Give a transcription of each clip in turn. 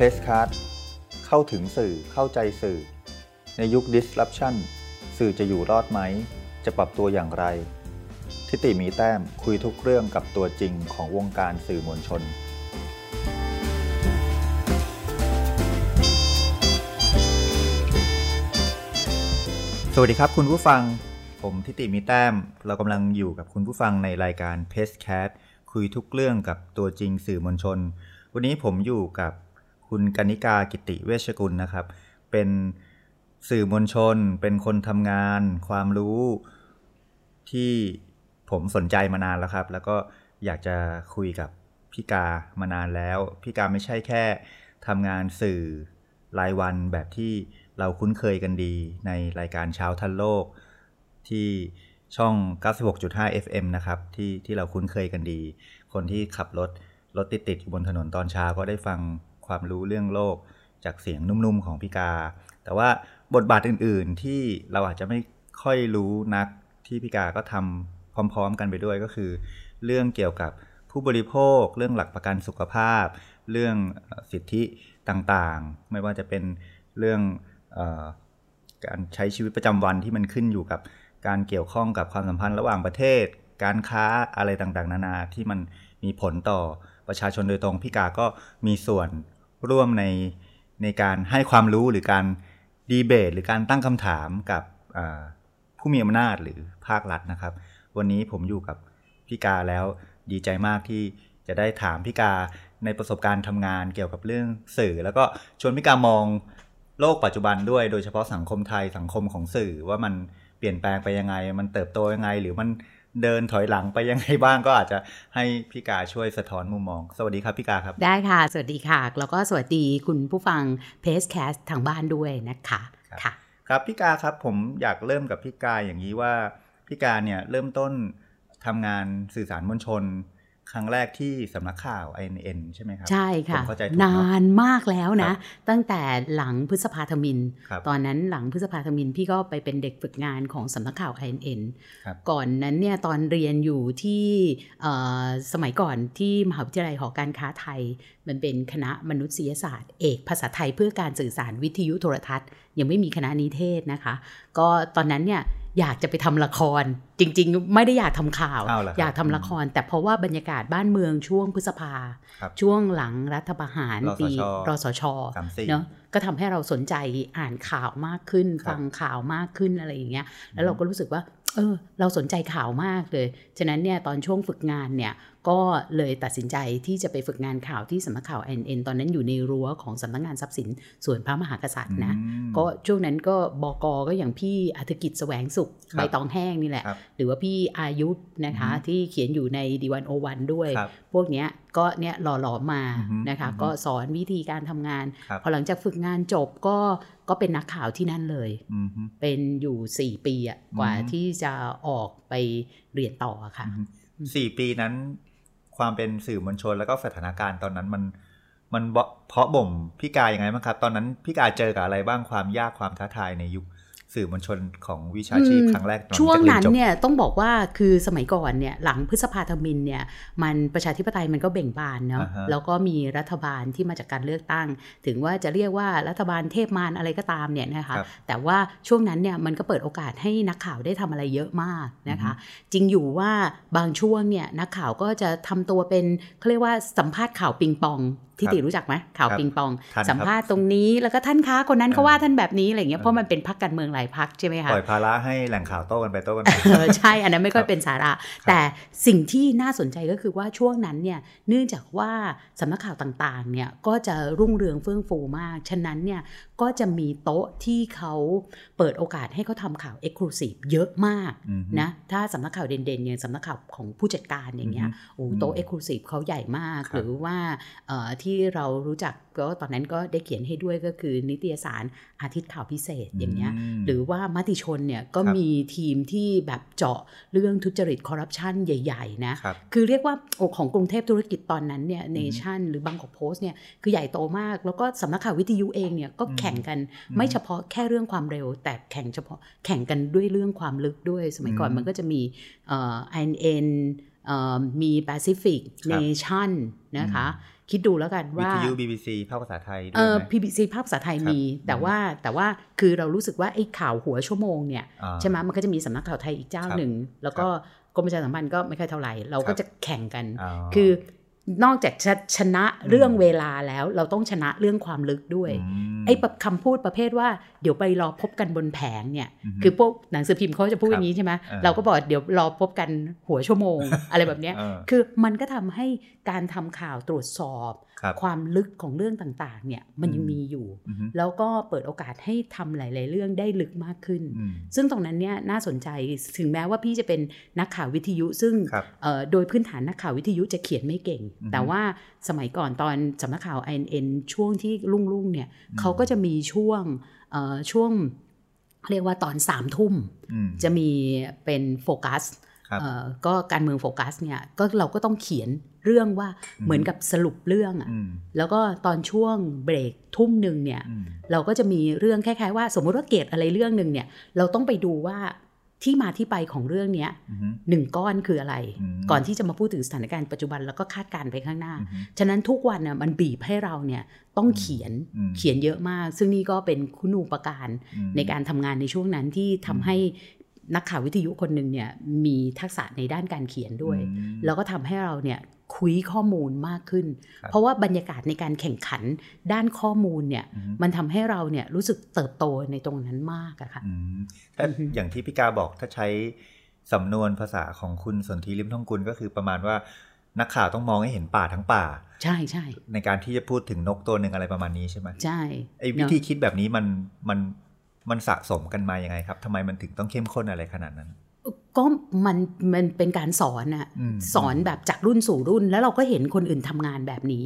เพรสค a r d เข้าถึงสื่อเข้าใจสื่อ ในยุค disruption สื่อจะอยู่รอดไหม จะปรับตัวอย่างไร ทิติมีแต้มคุยทุกเรื่องกับตัวจริงของวงการสื่อมวลชนสวัสดีครับคุณผู้ฟัง ผมทิติมีแต้ม เรากำลังอยู่กับคุณผู้ฟังในรายการ p e s t c a t คุยทุกเรื่องกับตัวจริงสื่อมวลชน วันนี้ผมอยู่กับ คุณกนิกากิติเวชกุลนะครับ เป็นสื่อมวลชน เป็นคนทำงาน ความรู้ที่ผมสนใจมานานแล้วครับ แล้วก็อยากจะคุยกับพี่กามานานแล้ว พี่กาไม่ใช่แค่ทำงานสื่อรายวันแบบที่เราคุ้นเคยกันดีในรายการเช้าทันโลก ที่ช่อง 96.5 FM นะครับ ที่ที่เราคุ้นเคยกันดี คนที่ขับรถรถติดติดอยู่บนถนนตอนเช้าก็ได้ฟัง ความรู้เรื่องโลก จากเสียงนุ่มๆของพี่กา แต่ว่าบทบาทอื่นๆที่เราอาจจะไม่ค่อยรู้นักที่พี่กาก็ทำพร้อมๆ กันไปด้วยก็คือ เรื่องเกี่ยวกับผู้บริโภค เรื่องหลักประกันสุขภาพ เรื่องสิทธิต่างๆ ไม่ว่าจะเป็นเรื่องอการใช้ชีวิตประจำวันที่มันขึ้นอยู่กับการเกี่ยวข้องกับความสัมพันธ์ระหว่างประเทศ การค้าอะไรต่างๆ นานาที่มันมีผลต่อประชาชนโดยตรงพี่กาก็มีส่วน ร่วมในในการให้ความรู้หรือการดีเบตหรือการตั้งคำถามกับผู้มีอำนาจหรือภาครัฐนะครับ วันนี้ผมอยู่กับพี่กาแล้วดีใจมากที่จะได้ถามพี่กาในประสบการณ์ทำงานเกี่ยวกับเรื่องสื่อ แล้วก็ชวนพี่กามองโลกปัจจุบันด้วยโดยเฉพาะสังคมไทยสังคมของสื่อว่ามันเปลี่ยนแปลงไปยังไง มันเติบโตยังไง หรือมัน เดินถอยหลังไปยังไงบ้างก็อาจจะให้พี่กาช่วยสะท้อนมุมมอง สวัสดีครับพี่กาครับ ได้ค่ะ สวัสดีค่ะ แล้วก็สวัสดีคุณผู้ฟังเพจแคสทางบ้านด้วยนะคะค่ะ ครับพี่กาครับผมอยากเริ่มกับพี่กาอย่างนี้ว่าพี่กาเนี่ยเริ่มต้นทำงานสื่อสารมวลชน ครั้งแรกที่สำนักข่าว INN ใช่ไหมครับใช่ค่ะนานมากแล้วนะ ตั้งแต่หลังพฤษภาธมิน ตอนนั้นหลังพฤษภาธมินพี่ก็ไปเป็นเด็กฝึกงานของสำนักข่าว INN ก่อนนั้นเนี่ยตอนเรียนอยู่ที่สมัยก่อนที่มหาวิทยาลัยหอการค้าไทย มันเป็นคณะมนุษยศาสตร์ เอกภาษาไทยเพื่อการสื่อสารวิทยุโทรทัศน์ ยังไม่มีคณะนิเทศนะคะ ก็ตอนนั้นเนี่ย อยากจะไปทำละคร จริง ๆ ไม่ได้อยากทำข่าว อยากทำละคร แต่เพราะว่าบรรยากาศบ้านเมืองช่วงพฤษภา ช่วงหลังรัฐประหารปีรสชเนาะก็ทำให้เราสนใจอ่านข่าวมากขึ้น ฟังข่าวมากขึ้นอะไรอย่างเงี้ยแล้วเราก็รู้สึกว่า เออเราสนใจข่าวมากเลย ฉะนั้นเนี่ยตอนช่วงฝึกงานเนี่ยก็เลยตัดสินใจที่จะไปฝึกงานข่าวที่สำนักข่าว NN ตอนนั้นอยู่ในรั้วของสำนักงานทรัพย์สินส่วนพระมหากษัตริย์นะ ก็ช่วงนั้นก็บกก็อย่างพี่อัธกิจแสวงสุขใบตองแห้งนี่แหละ หรือว่าพี่อายุนะคะที่เขียนอยู่ในดีวันโอวันด้วย พวกเนี้ยก็เนี่ยหล่อหลอมานะคะก็สอนวิธีการทำงาน พอหลังจากฝึกงานจบก็ ก็เป็นนักข่าวที่นั่นเลย เป็นอยู่สี่ปีอะกว่าที่จะออกไปเรียนต่อค่ะสี่ปีนั้น ความเป็นสื่อมวลชนแล้วก็สถานการณ์ตอนนั้นมันมันเพาะบ่มพี่กายยังไงบ้างครับ ตอนนั้นพี่กายเจอกับอะไรบ้างความยากความท้าทายในยุค สื่อมวลชนของวิชาชีพครั้งแรกช่วงนั้นเนี่ยต้องบอกว่าคือสมัยก่อนเนี่ยหลังพฤษภาธมินเนี่ยมันประชาธิปไตยมันก็เบ่งบานเนาะแล้วก็มีรัฐบาลที่มาจากการเลือกตั้ง ถึงว่าจะเรียกว่ารัฐบาลเทพมารอะไรก็ตามเนี่ยนะคะแต่ว่าช่วงนั้นเนี่ยมันก็เปิดโอกาสให้นักข่าวได้ทำอะไรเยอะมากนะคะจริงอยู่ว่าบางช่วงเนี่ยนักข่าวก็จะทำตัวเป็นเขาเรียกว่าสัมภาษณ์ข่าวปิงปองที่ติรู้จักไหมข่าวปิงปอง สัมภาษณ์ตรงนี้แล้วก็ท่านค้าคนนั้นเขาว่าท่านแบบนี้อะไรเงี้ยเพราะมันเป็นพักการเมืองหลายพักใช่ไหมคะปล่อยภาระให้แหล่งข่าวโต้กันไปโต้กันไปใช่อันนั้นไม่ค่อยเป็นสาระ แต่สิ่งที่น่าสนใจก็คือว่าช่วงนั้นเนี่ยเนื่องจากว่าสำนักข่าวต่างๆเนี่ยก็จะรุ่งเรืองเฟื่องฟูมาก ฉะนั้นเนี่ยก็จะมีโต๊ะที่เขาเปิดโอกาสให้เขาทำข่าว exclusive เยอะมากนะถ้าสำนักข่าวเด่นๆอย่างสำนักข่าวของผู้จัดการอย่างเงี้ยโอ้โต๊ะ exclusive เขาใหญ่มาก หรือว่าที่เรารู้จักก็ตอนนั้นก็ได้เขียนให้ด้วยก็คือนิตยสารอาทิตย์ข่าวพิเศษอย่างเงี้ยหรือว่ามติชนเนี่ยก็มีทีมที่แบบเจาะเรื่องทุจริตคอร์รัปชันใหญ่ๆนะคือเรียกว่าโอของกรุงเทพธุรกิจตอนนั้นเนี่ยเนชั่นหรือบางกอกโพสเนี่ยคือใหญ่โตมาก แล้วก็สำนักข่าววิทยุเองเนี่ยก็แข่งกันไม่เฉพาะแค่เรื่องความเร็ว แต่แข่งเฉพาะแข่งกันด้วยเรื่องความลึกด้วย สมัยก่อนมันก็จะมีเอ่อ INN มีแปซิฟิกเนชั่นนะคะ คิดดูแล้วกันว่าวิทยุ BBC ภาคภาษาไทยเออ BBC ภาคภาษาไทยมี แต่ว่าแต่ว่าคือเรารู้สึกว่าไอ้ข่าวหัวชั่วโมงเนี่ยใช่ไหมมันก็จะมีสำนักข่าวไทยอีกเจ้าหนึ่ง แล้วก็กรมประชาสัมพันธ์ก็ไม่ค่อยเท่าไหร่ เราก็จะแข่งกัน คือ นอกจากชนะเรื่องเวลาแล้ว เราต้องชนะเรื่องความลึกด้วยไอ้คำพูดประเภทว่าเดี๋ยวไปรอพบกันบนแผงเนี่ยคือพวกหนังสือพิมพ์เขาจะพูดอย่างนี้ใช่ไหมเราก็บอกเดี๋ยวรอพบกันหัวชั่วโมง อะไรแบบนี้คือมันก็ทำให้การทำข่าวตรวจสอบ ความลึกของเรื่องต่างๆ เนี่ยมันยังมีอยู่ แล้วก็เปิดโอกาสให้ทำหลาย ๆ เรื่องได้ลึกมากขึ้น ซึ่งตรงนั้นเนี่ยน่าสนใจถึงแม้ว่าพี่จะเป็นนักข่าววิทยุ ซึ่งโดยพื้นฐานนักข่าววิทยุจะเขียนไม่เก่ง แต่ว่าสมัยก่อนตอนสำนักข่าว INN ช่วงที่รุ่งๆเนี่ยเขาก็จะมีช่วงช่วงเรียกว่าตอนสามทุ่มจะมีเป็นโฟกัส ก็การเมืองโฟกัสเนี่ยก็เราก็ต้องเขียนเรื่องว่าเหมือนกับสรุปเรื่องอะ่ะแล้วก็ตอนช่วงเบรกทุ่มหนึ่งเนี่ยเราก็จะมีเรื่องคล้ายๆว่า สมมุติว่าเกตอะไรเรื่องหนึ่งเนี่ยเราต้องไปดูว่าที่มาที่ไปของเรื่องนี้หนึ่งก้อนคืออะไร ก่อนที่จะมาพูดถึงสถานการณ์ปัจจุบันแล้วก็คาดการไปข้างหน้า ฉะนั้นทุกวันน่ะมันบีบให้เราเนี่ยต้องเขียนเขียนเยอะมาก ซึ่งนี่ก็เป็นคุณูปการในการทำงานในช่วงนั้นที่ทำให้ นักข่าววิทยุคนหนึ่งเนี่ยมีทักษะในด้านการเขียนด้วย แล้วก็ทำให้เราเนี่ยคุยข้อมูลมากขึ้น เพราะว่าบรรยากาศในการแข่งขันด้านข้อมูลเนี่ยมันทำให้เราเนี่ยรู้สึกเติบโตในตรงนั้นมากอะค่ะถ้าอย่างที่พี่กาบอกถ้าใช้สำนวนภาษาของคุณสนธิริมท่องกุลก็คือประมาณว่านักข่าวต้องมองให้เห็นป่าทั้งป่า ใช่ใช่ในการที่จะพูดถึงนกตัวหนึ่งอะไรประมาณนี้ใช่ไหมใช่ไอ้วิธีคิดแบบนี้มันมัน มันสะสมกันมายังไงครับทำไมมันถึงต้องเข้มข้นอะไรขนาดนั้นก็มันมันเป็นการสอนอะสอนแบบจากรุ่นสู่รุ่น แล้วเราก็เห็นคนอื่นทำงานแบบนี้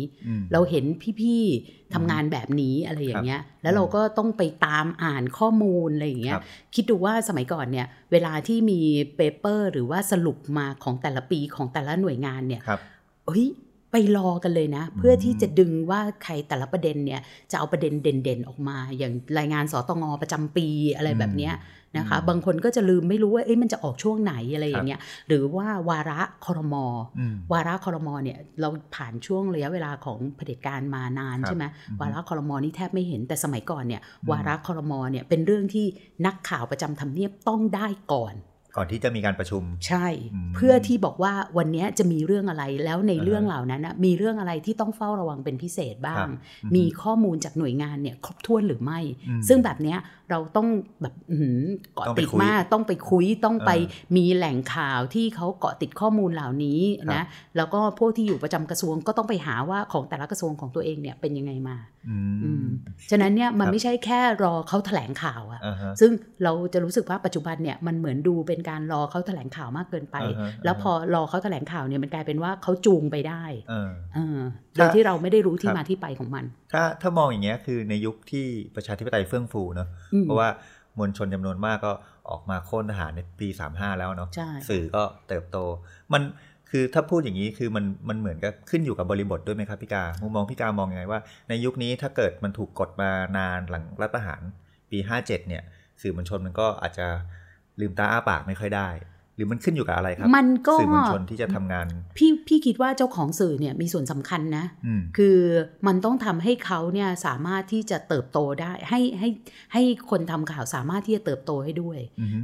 เราเห็นพี่ๆทำงานแบบนี้อะไรอย่างเงี้ย แล้วเราก็ต้องไปตามอ่านข้อมูลอะไรอย่างเงี้ย คิดดูว่าสมัยก่อนเนี่ย เวลาที่มีเปเปอร์ หรือว่าสรุปมาของแต่ละปีของแต่ละหน่วยงานเนี่ยเฮ้ย ไปรอกันเลยนะ เพื่อที่จะดึงว่าใครแต่ละประเด็นเนี่ยจะเอาประเด็นเด่นๆออกมา อย่างรายงานสตงประจำปีอะไรแบบเนี้ยนะคะบางคนก็จะลืมไม่รู้ว่าเอ๊ะมันจะออกช่วงไหนอะไรอย่างเงี้ยหรือว่าวาระคอรมอวาระคอรมอเนี่ยเราผ่านช่วงระยะเวลาของเผด็จการมานานใช่ไหมวาระคอรมอนี่แทบไม่เห็นแต่สมัยก่อนเนี่ยวาระคอรมอเนี่ยเป็นเรื่องที่นักข่าวประจำทำเนียบต้องได้ก่อน ก่อนที่จะมีการประชุม ใช่ เพื่อที่บอกว่าวันนี้จะมีเรื่องอะไรแล้วในเรื่องเหล่านั้นมีเรื่องอะไรที่ต้องเฝ้าระวังเป็นพิเศษบ้าง มีข้อมูลจากหน่วยงานเนี่ยครบถ้วนหรือไม่ ซึ่งแบบนี้ เราต้องแบบเกาะติดมาก ต้องไปคุยต้องไปมีแหล่งข่าวที่เขาเกาะติดข้อมูลเหล่านี้นะแล้วก็พวกที่อยู่ประจำกระทรวงก็ต้องไปหาว่าของแต่ละกระทรวงของตัวเองเนี่ยเป็นยังไงมาฉะนั้นเนี่ยมันไม่ใช่แค่รอเขาแถลงข่าวอะซึ่งเราจะรู้สึกว่าปัจจุบันเนี่ยมันเหมือนดูเป็นการรอเขาแถลงข่าวมากเกินไป แล้วพอรอเขาแถลงข่าวเนี่ยมันกลายเป็นว่าเขาจูงไปได้โดยที่เราไม่ได้รู้ที่มาที่ไปของมัน ถ้าถ้ามองอย่างเงี้ยคือในยุคที่ประชาธิปไตยเฟื่องฟูเนาะเพราะว่ามวลชนจำนวนมากก็ออกมาโค่นทหารในปีสามห้าแล้วเนาะสื่อก็เติบโต มันคือถ้าพูดอย่างนี้คือมันมันเหมือนกับขึ้นอยู่กับบริบทด้วยไหมครับพี่กามุมมองพี่กามองยังไงว่า ในยุคนี้ถ้าเกิดมันถูกกดมานานหลังรัฐประหารปีห้าเจ็ดเนี่ย สื่อมวลชนมันก็อาจจะลืมตาอ้าปากไม่ค่อยได้ หรือมันขึ้นอยู่กับอะไรครับ มันก็สื่อมวลชนที่จะทำงาน พี่พี่คิดว่าเจ้าของสื่อเนี่ยมีส่วนสำคัญนะ คือมันต้องทำให้เขาเนี่ยสามารถที่จะเติบโตได้ ให้ให้ให้คนทำข่าวสามารถที่จะเติบโตให้ด้วย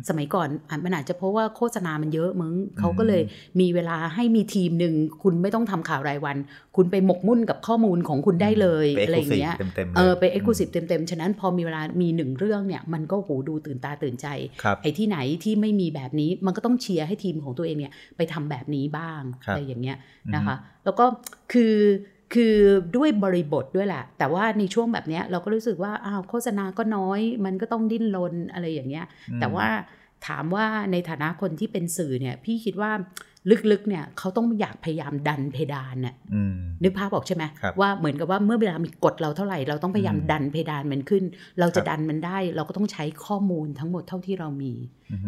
สมัยก่อนมันอาจจะเพราะว่าโฆษณามันเยอะมึงเขาก็เลยมีเวลาให้มีทีมหนึ่งคุณไม่ต้องทำข่าวรายวัน คุณไปหมกมุ่นกับข้อมูลของคุณได้เลยอะไรเงี้ยเออไปเอ็กซ์คลูซีฟเต็มๆฉะนั้นพอมีเวลามีหนึ่งเรื่องเนี่ยมันก็หูดูตื่นตาตื่นใจไอ้ที่ไหนที่ไม่มีแบบนี้มันก็ต้องเชียร์ให้ทีมของตัวเองเนี่ยไปทำแบบนี้บ้างอะไรอย่างเงี้ยนะคะ แล้วก็คือคือด้วยบริบทด้วยแหละ แต่ว่าในช่วงแบบนี้เราก็รู้สึกว่าอ้าวโฆษณาก็น้อย มันก็ต้องดิ้นรนอะไรอย่างเงี้ย แต่ว่าถามว่าในฐานะคนที่เป็นสื่อเนี่ย พี่คิดว่า ลึกๆเนี่ยเขาต้องอยากพยายามดันเพดานเนี่ยนึกภาพบอกใช่ไหมว่าเหมือนกับว่าเมื่อเวลามีกดเราเท่าไหร่ เราต้องพยายามดันเพดานมันขึ้น เราจะดันมันได้ เราก็ต้องใช้ข้อมูลทั้งหมดเท่าที่เรามี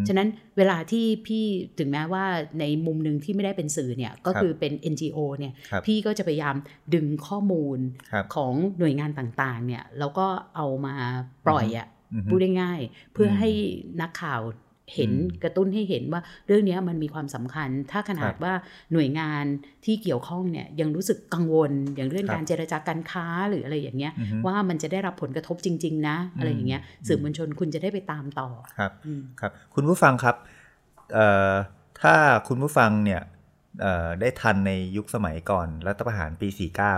ฉะนั้นเวลาที่พี่ถึงแม้ว่าในมุมหนึ่งที่ไม่ได้เป็นสื่อเนี่ยก็คือเป็น NGO เนี่ยพี่ก็จะพยายามดึงข้อมูลของหน่วยงานต่างๆเนี่ยแล้วก็เอามาปล่อยอะพูดได้ง่ายเพื่อให้นักข่าว เห็นกระตุ้นให้เห็นว่าเรื่องนี้มันมีความสำคัญ ถ้าขนาดว่าหน่วยงานที่เกี่ยวข้องเนี่ยยังรู้สึกกังวลอย่างเรื่องการเจรจาการค้าหรืออะไรอย่างเงี้ยว่ามันจะได้รับผลกระทบจริง ๆ นะ อะไรอย่างเงี้ยสื่อมวลชนคุณจะได้ไปตามต่อครับครับคุณผู้ฟังครับถ้าคุณผู้ฟังเนี่ยได้ทันในยุคสมัยก่อนรัฐประหารปี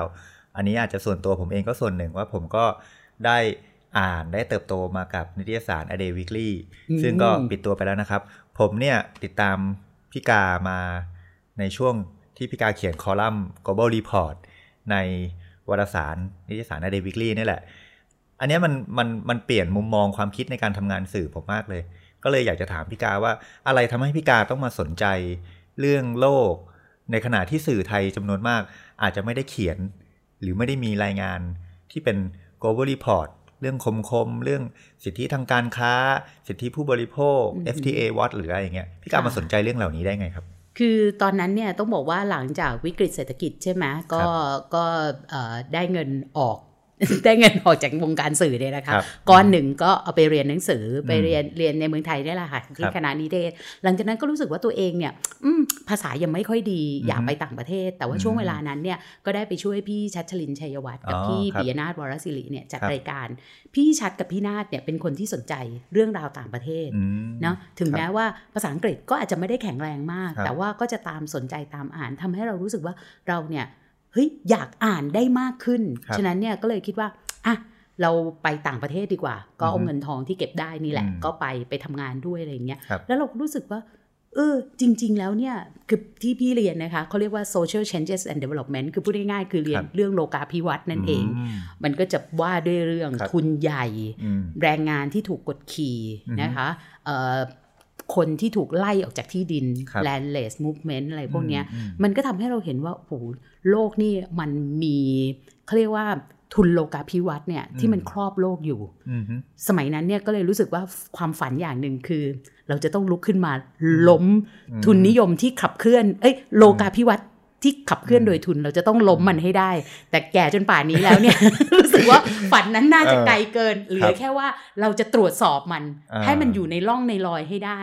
49 อันนี้อาจจะส่วนตัวผมเองก็ส่วนหนึ่งว่าผมก็ได้ อ่านได้เติบโตมากับนิตยสาร A Day Weekly ซึ่งก็ปิดตัวไปแล้วนะครับ ผมเนี่ยติดตามพี่กามาในช่วงที่พี่กาเขียนคอลัมน์ Global Report ในวารสารนิตยสาร A Day Weekly นี่แหละ อันนี้มันมันมันเปลี่ยนมุมมองความคิดในการทำงานสื่อผมมากเลย ก็เลยอยากจะถามพี่กาว่าอะไรทำให้พี่กาต้องมาสนใจเรื่องโลก ในขณะที่สื่อไทยจำนวนมาก อาจจะไม่ได้เขียน หรือไม่ได้มีรายงานที่เป็น global report เรื่องคมคมเรื่องสิทธิทางการค้า สิทธิผู้บริโภค FTA วัดหรืออะไรอย่างเงี้ยพี่การมาสนใจเรื่องเหล่านี้ได้ไงครับ คือตอนนั้นเนี่ยต้องบอกว่าหลังจากวิกฤตเศรษฐกิจใช่ไหมก็ก็ได้เงินออก ได้เงินออกจากวงการสื่อเนี่ยนะคะก้อนหนึ่งก็เอาไปเรียนหนังสือไปเรียนเรียนในเมืองไทยนี่แหละค่ะที่คณะนิเทศหลังจากนั้นก็รู้สึกว่าตัวเองเนี่ยภาษายังไม่ค่อยดีอยากไปต่างประเทศ แต่ว่าช่วงเวลานั้นเนี่ยก็ได้ไปช่วยพี่ชัดชลินชัยวัฒน์กับพี่ปิยนาถวรศิริเนี่ยจัดรายการ พี่ชัดกับพี่นาถเนี่ยเป็นคนที่สนใจเรื่องราวต่างประเทศเนาะถึงแม้ว่าภาษาอังกฤษก็อาจจะไม่ได้แข็งแรงมาก แต่ว่าก็จะตามสนใจตามอ่านทำให้เรารู้สึกว่าเราเนี่ย เฮ้ยอยากอ่านได้มากขึ้น ฉะนั้นเนี่ยก็เลยคิดว่าอะเราไปต่างประเทศดีกว่า ก็เอาเงินทองที่เก็บได้นี่แหละ ก็ไปไปทำงานด้วยอะไรเงี้ยแล้วเรารู้สึกว่าเออจริง ๆ แล้วเนี่ยคือที่พี่เรียนนะคะเขาเรียกว่า social changes and development คือพูดง่ายๆคือเรียนเรื่องโลกาภิวัตน์นั่นเอง มันก็จะว่าด้วยเรื่องทุนใหญ่ แรงงานที่ถูกกดขี่นะคะ คนที่ถูกไล่ออกจากที่ดิน landless movement อะไรพวกนี้มันก็ทำให้เราเห็นว่าโอ้โหโลกนี่มันมีเขาเรียกว่าทุนโลกาภิวัตน์เนี่ยที่มันครอบโลกอยู่ สมัยนั้นเนี่ยก็เลยรู้สึกว่าความฝันอย่างหนึ่งคือ เราจะต้องลุกขึ้นมาล้มทุนนิยมที่ขับเคลื่อน เอ้ยโลกาภิวัตน์ ที่ขับเคลื่อนโดยทุนเราจะต้องล้มมันให้ได้ แต่แก่จนป่านนี้แล้วเนี่ยรู้สึกว่าฝันนั้นน่าจะไกลเกินเหลือแค่ว่าเราจะตรวจสอบมัน ให้มันอยู่ในร่องในรอยให้ได้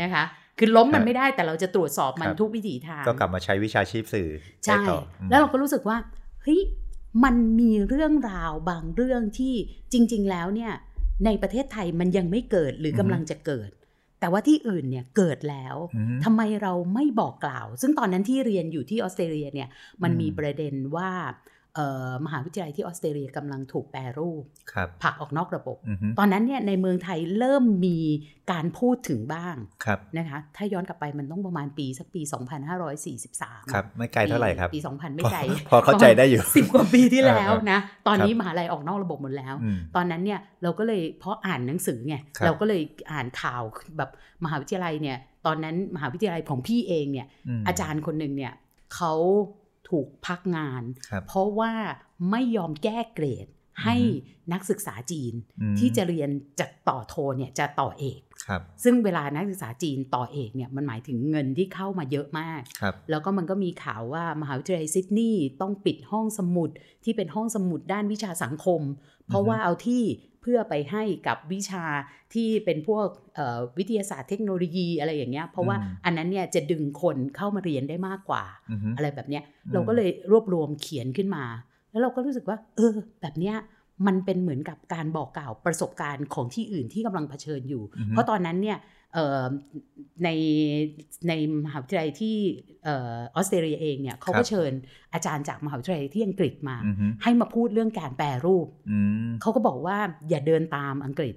นะคะคือล้มมันไม่ได้แต่เราจะตรวจสอบมันทุกวิถีทาง ก็กลับมาใช้วิชาชีพสื่อใช่แล้วเราก็รู้สึกว่าเฮ้ยมันมีเรื่องราวบางเรื่องที่จริง ๆ แล้วเนี่ยในประเทศไทยมันยังไม่เกิดหรือกำลังจะเกิด แต่ว่าที่อื่นเนี่ยเกิดแล้วทำไมเราไม่บอกกล่าว ซึ่งตอนนั้นที่เรียนอยู่ที่ออสเตรเลียเนี่ยมันมีประเด็นว่า มหาวิทยาลัยที่ออสเตรเลียกำลังถูกแปรรูปผักออกนอกระบบ ตอนนั้นเนี่ยในเมืองไทยเริ่มมีการพูดถึงบ้างนะคะถ้าย้อนกลับไปมันต้องประมาณปีสักปี 2543 ครับ ไม่ไกลเท่าไหร่ครับ ปี 2000 ไม่ไกล พอเข้าใจได้อยู่สิบกว่าปีที่แล้วนะ ตอนนี้มหาลัยออกนอกระบบหมดแล้ว ตอนนั้นเนี่ยเราก็เลยเพราะอ่านหนังสือไงเราก็เลยอ่านข่าวแบบมหาวิทยาลัยเนี่ยตอนนั้นมหาวิทยาลัยของพี่เองเนี่ยอาจารย์คนหนึ่งเนี่ยเขา ถูกพักงาน เพราะว่าไม่ยอมแก้เกรดให้นักศึกษาจีนที่จะเรียนจากต่อโทเนี่ยจะต่อเอกซึ่งเวลานักศึกษาจีนต่อเอกเนี่ยมันหมายถึงเงินที่เข้ามาเยอะมาก แล้วก็มันก็มีข่าวว่ามหาวิทยาลัยซิดนีย์ต้องปิดห้องสมุดที่เป็นห้องสมุดด้านวิชาสังคม เพราะว่าเอาที่ เพื่อไปให้กับวิชาที่เป็นพวกวิทยาศาสตร์เทคโนโลยีอะไรอย่างเงี้ยเพราะว่าอันนั้นเนี่ยจะดึงคนเข้ามาเรียนได้มากกว่า อะไรแบบเนี้ยเราก็เลยรวบรวมเขียนขึ้นมา แล้วเราก็รู้สึกว่า เออ แบบเนี้ยมันเป็นเหมือนกับการบอกกล่าวประสบการณ์ของที่อื่นที่กำลังเผชิญอยู่ เพราะตอนนั้นเนี่ย ในในมหาวิทยาลัยที่ออสเตรเลียเองเนี่ยเขาก็เชิญอาจารย์จากมหาวิทยาลัยที่อังกฤษมา ให้มาพูดเรื่องการแปรรูปเขาก็บอกว่าอย่าเดินตามอังกฤษ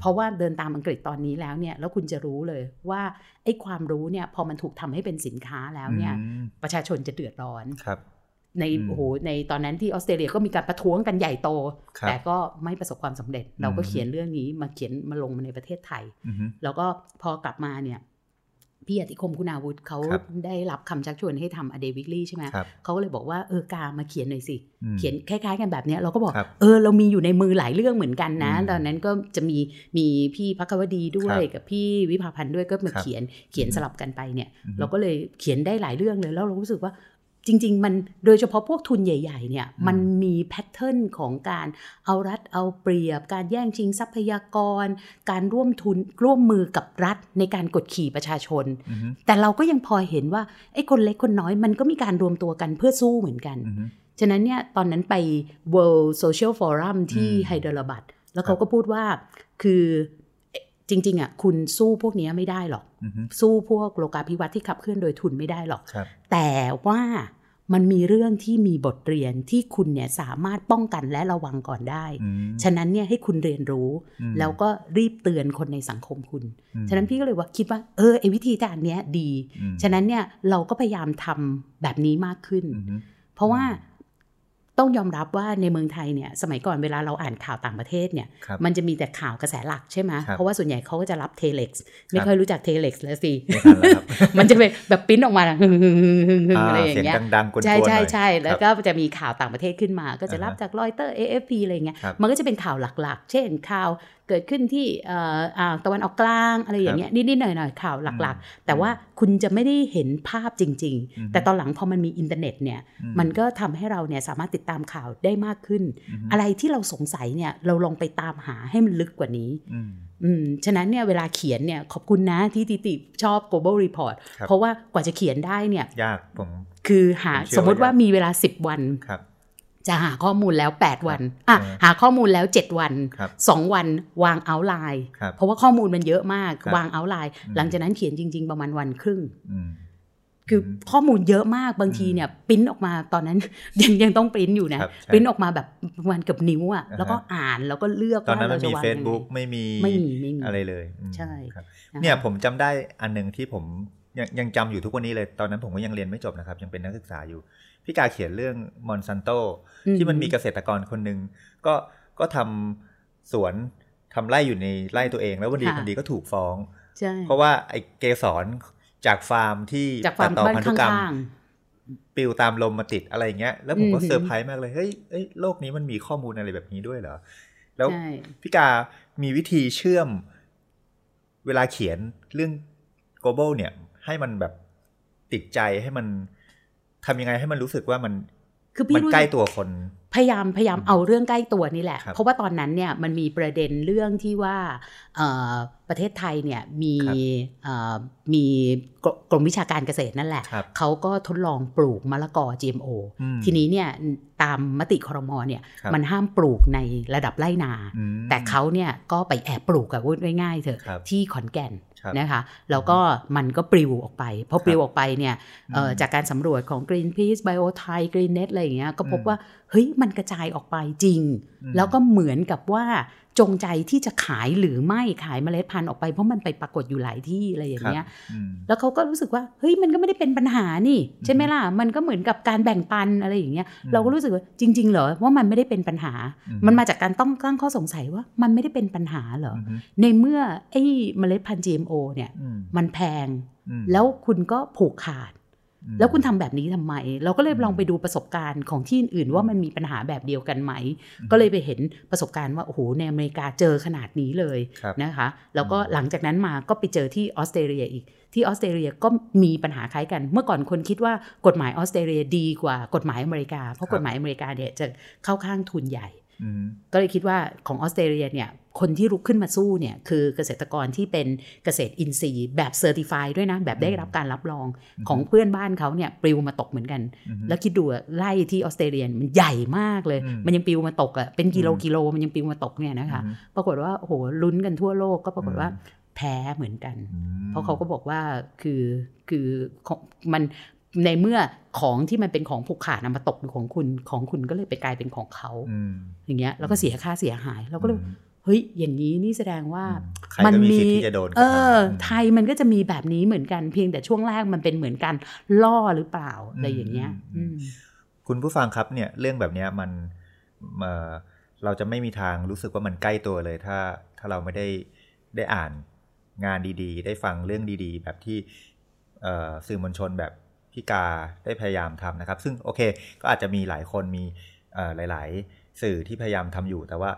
เพราะว่าเดินตามอังกฤษตอนนี้แล้วเนี่ยแล้วคุณจะรู้เลยว่าไอ้ความรู้เนี่ยพอมันถูกทำให้เป็นสินค้าแล้วเนี่ยประชาชนจะเดือดร้อน ในโอ้โหในตอนนั้นที่ออสเตรเลียก็มีการประท้วงกันใหญ่โต แต่ก็ไม่ประสบความสำเร็จ เราก็เขียนเรื่องนี้มาเขียนมาลงมาในประเทศไทย แล้วก็พอกลับมาเนี่ยพี่อธิคมคุณาวุฒิเขาได้รับคำชักชวนให้ทำอเดวิกลี่ใช่ไหมเขาก็เลยบอกว่าเออกามาเขียนหน่อยสิ เขียนคล้าย ๆ กันแบบนี้เราก็บอกเออเรามีอยู่ในมือหลายเรื่องเหมือนกันนะ ตอนนั้นก็จะมีมีพี่พักวดีด้วยกับพี่วิภาพันธ์ด้วยก็มาเขียนเขียนสลับกันไปเนี่ย เราก็เลยเขียนได้หลายเรื่องเลยแล้วเรารู้สึกว่า จริง ๆ มันโดยเฉพาะพวกทุนใหญ่ ๆ เนี่ย มันมีแพทเทิร์นของการเอารัฐเอาเปรียบ การแย่งชิงทรัพยากร การร่วมทุนร่วมมือกับรัฐในการกดขี่ประชาชน แต่เราก็ยังพอเห็นว่าไอ้คนเล็กคนน้อยมันก็มีการรวมตัวกันเพื่อสู้เหมือนกัน ฉะนั้นเนี่ยตอนนั้นไป World Social Forum ที่ไฮเดรบัดแล้วเขาก็พูดว่าคือ จริง ๆอะคุณสู้พวกนี้ไม่ได้หรอก สู้พวกโลกาภิวัตน์ที่ขับเคลื่อนโดยทุนไม่ได้หรอก แต่ว่ามันมีเรื่องที่มีบทเรียนที่คุณเนี่ยสามารถป้องกันและระวังก่อนได้ ฉะนั้นเนี่ยให้คุณเรียนรู้ แล้วก็รีบเตือนคนในสังคมคุณ ฉะนั้นพี่ก็เลยว่าคิดว่า เออไอวิธีการนี้ดี ฉะนั้นเนี่ยเราก็พยายามทำแบบนี้มากขึ้น เพราะว่า ต้องยอมรับว่าในเมืองไทยเนี่ยสมัยก่อนเวลาเราอ่านข่าวต่างประเทศเนี่ยมันจะมีแต่ข่าวกระแสหลักใช่ไหมเพราะว่าส่วนใหญ่เขาก็จะรับเทเล็กซ์ไม่ค่อยรู้จักเทเล็กซ์แล้วสิ มันจะเป็นแบบปิ้นออกมาอะไรอย่างเงี้ยใช่ใช่ใช่แล้วก็จะมีข่าวต่างประเทศขึ้นมา ก็จะรับจากรอยเตอร์ AFP อะไรเงี้ยมันก็จะเป็นข่าวหลักๆ เช่นข่าว เกิดขึ้นที่อ่าตะวันออกกลางอะไรอย่างเงี้ยนิดๆหน่อยๆข่าวหลักๆ แต่ว่าคุณจะไม่ได้เห็นภาพจริง ๆ แต่ตอนหลังพอมันมีอินเทอร์เน็ตเนี่ยมันก็ทำให้เราเนี่ยสามารถติดตามข่าวได้มากขึ้น อะไรที่เราสงสัยเนี่ยเราลองไปตามหาให้มันลึกกว่านี้อืมฉะนั้นเนี่ยเวลาเขียนเนี่ยขอบคุณนะที่ติติชอบ global report เพราะว่ากว่าจะเขียนได้เนี่ยยากผมคือหาสมมติว่ามีเวลาสิบวัน จะหาข้อมูลแล้ว 8 วันอะหาข้อมูลแล้ว 7 วัน 2 วันวางเอาไลน์เพราะว่าข้อมูลมันเยอะมากวางเอาไลน์หลังจากนั้นเขียนจริง ๆ ประมาณวันครึ่งคือข้อมูลเยอะมากบางทีเนี่ยปิ้นออกมาตอนนั้นยังยังต้องปริ้นอยู่นะปริ้นออกมาแบบประมาณกับนิ้วอะแล้วก็อ่านแล้วก็เลือกตอนนั้นไม่มีเฟซบุ๊กไม่มีไม่มีไม่มีอะไรเลย ใช่เนี่ยผมจำได้อันหนึ่งที่ผม ยังยังจำอยู่ทุกวันนี้เลยตอนนั้นผมก็ยังเรียนไม่จบนะครับ ยังเป็นนักศึกษาอยู่ พี่กาเขียนเรื่องมอนซันโตที่มันมีเกษตรกรคนหนึ่งก็ก็ทำสวนทำไร่อยู่ในไร่ตัวเอง แล้ววันดีวันดีก็ถูกฟ้อง เพราะว่าไอ้เกสรจากฟาร์มที่ตัดต่อพันธุกรรมปิวตามลมมาติดอะไรเงี้ย แล้วผมก็เซอร์ไพรส์มากเลยเฮ้ยเอ้ยโลกนี้มันมีข้อมูลอะไรแบบนี้ด้วยเหรอ แล้วพี่กามีวิธีเชื่อมเวลาเขียนเรื่อง global เนี่ย ให้มันแบบติดใจให้มันทำยังไงให้มันรู้สึกว่ามันคือพี่ใกล้ตัวคน พยายามพยายามเอาเรื่องใกล้ตัวนี่แหละ เพราะว่าตอนนั้นเนี่ยมันมีประเด็นเรื่องที่ว่าประเทศไทยเนี่ยมีมีกรมวิชาการเกษตรนั่นแหละ เขาก็ทดลองปลูกมะละกอ GMO ทีนี้เนี่ยตามมติครมเนี่ยมันห้ามปลูกในระดับไร่นา แต่เขาเนี่ยก็ไปแอบปลูกกับพูดง่ายๆเถอะที่ขอนแก่น นะคะแล้วก็มันก็ปลิวออกไปพอปลิวออกไปเนี่ยจากการสำรวจของ Greenpeace Bio Thai Greennet อะไรอย่างเงี้ยก็พบว่าเฮ้ยมันกระจายออกไปจริง แล้วก็เหมือนกับว่าจงใจที่จะขายหรือไม่ขายเมล็ดพันธุ์ออกไปเพราะมันไปปรากฏอยู่หลายที่อะไรอย่างเงี้ย แล้วเขาก็รู้สึกว่าเฮ้ยมันก็ไม่ได้เป็นปัญหานี่ ใช่ไหมล่ะ มันก็เหมือนกับการแบ่งปันอะไรอย่างเงี้ย เราก็รู้สึกว่าจริง ๆ เหรอว่ามันไม่ได้เป็นปัญหา มันมาจากการต้องตั้งข้อสงสัยว่ามันไม่ได้เป็นปัญหาเหรอ ในเมื่อไอ้เมล็ดพันธุ์ GMO เนี่ยมันแพง แล้วคุณก็ผูกขาด แล้วคุณทำแบบนี้ทำไม เราก็เลยลองไปดูประสบการณ์ของที่อื่นว่ามันมีปัญหาแบบเดียวกันไหม ก็เลยไปเห็นประสบการณ์ว่าโอ้โหในอเมริกาเจอขนาดนี้เลยนะคะ แล้วก็หลังจากนั้นมาก็ไปเจอที่ออสเตรเลียอีกที่ออสเตรเลียก็มีปัญหาคล้ายกัน เมื่อก่อนคนคิดว่ากฎหมายออสเตรเลียดีกว่ากฎหมายอเมริกา เพราะกฎหมายอเมริกาเนี่ยจะเข้าข้างทุนใหญ่ ก็เลยคิดว่าของออสเตรเลียเนี่ยคนที่ลุกขึ้นมาสู้เนี่ยคือเกษตรกรที่เป็นเกษตรอินทรีย์แบบเซอร์ติฟายด้วยนะ แบบได้รับการรับรองของเพื่อนบ้านเขาเนี่ยปลิวมาตกเหมือนกัน แล้วคิดดูไล่ที่ออสเตรเลียมันใหญ่มากเลย มันยังปลิวมาตกอะเป็นกิโลกิโลมันยังปลิวมาตกเนี่ยนะคะปรากฏว่าโอ้โหลุ้นกันทั่วโลกก็ปรากฏว่าแพ้เหมือนกัน เพราะเขาก็บอกว่าคือคือมัน ในเมื่อของที่มันเป็นของผูกขาดนำมาตกอยู่ของคุณของคุณก็เลยไปกลายเป็นของเขาอย่างเงี้ยแล้วก็เสียค่าเสียหายเราก็เลยเฮ้ยอย่างนี้นี่แสดงว่ามันมีเออ ไทยมันก็จะมีแบบนี้เหมือนกันเพียงแต่ช่วงแรกมันเป็นเหมือนกันล่อหรือเปล่าอะไรอย่างเงี้ยคุณผู้ฟังครับเนี่ยเรื่องแบบนี้มันเราจะไม่มีทางรู้สึกว่ามันใกล้ตัวเลย ถ้าถ้าเราไม่ได้ได้อ่านงานดีๆ ได้ฟังเรื่องดีๆ แบบที่สื่อมวลชนแบบ พี่กาได้พยายามทำนะครับ ซึ่งโอเค ก็อาจจะมีหลายคนมีหลาย ๆ สื่อที่พยายามทำอยู่ แต่ว่า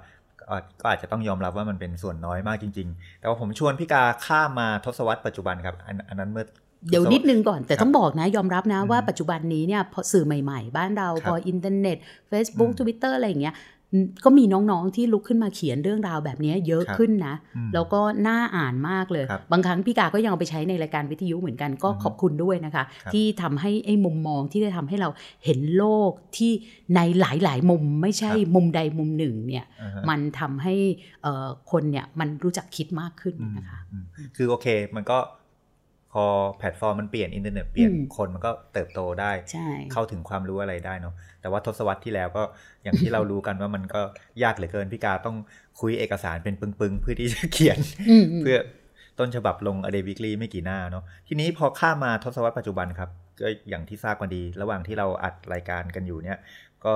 ก็อาจจะต้องยอมรับว่ามันเป็นส่วนน้อยมากจริง ๆ แต่ว่าผมชวนพี่กาข้ามมาทศวรรษปัจจุบันครับอันอันนั้นเมื่อเดี๋ยวนิดนึงก่อนแต่ต้องบอกนะ ยอมรับนะว่าปัจจุบันนี้เนี่ยพอสื่อใหม่ ๆ บ้านเราพออินเทอร์เน็ต Facebook Twitter อะไรอย่างเงี้ย ก็มีน้องๆที่ลุกขึ้นมาเขียนเรื่องราวแบบนี้เยอะขึ้นนะ แล้วก็น่าอ่านมากเลยบางครั้งพี่กาก็ยังเอาไปใช้ในรายการวิทยุเหมือนกันก็ขอบคุณด้วยนะคะ ที่ทำให้ไอ้มุมมองที่ได้ทำให้เราเห็นโลกที่ในหลายๆ มุมไม่ใช่มุมใดมุมหนึ่งเนี่ยมันทำให้คนเนี่ยมันรู้จักคิดมากขึ้นนะคะ คือโอเค มันก็ พอแพลตฟอร์มมันเปลี่ยนอินเทอร์เน็ตเปลี่ยนคนมันก็เติบโตได้ เข้าถึงความรู้อะไรได้เนาะแต่ว่าทศวรรษที่แล้วก็อย่างที่เรารู้กันว่ามันก็ยากเหลือเกินพี่กาต้องคุ้ยเอกสารเป็นปึกๆ เพื่อที่จะเขียนเพื่อต้นฉบับลง a day weekly ไม่กี่หน้าเนาะทีนี้พอข้ามมาทศวรรษปัจจุบันครับ ก็อย่างที่ทราบกันดี ระหว่างที่เราอัดรายการกันอยู่เนี่ย ก็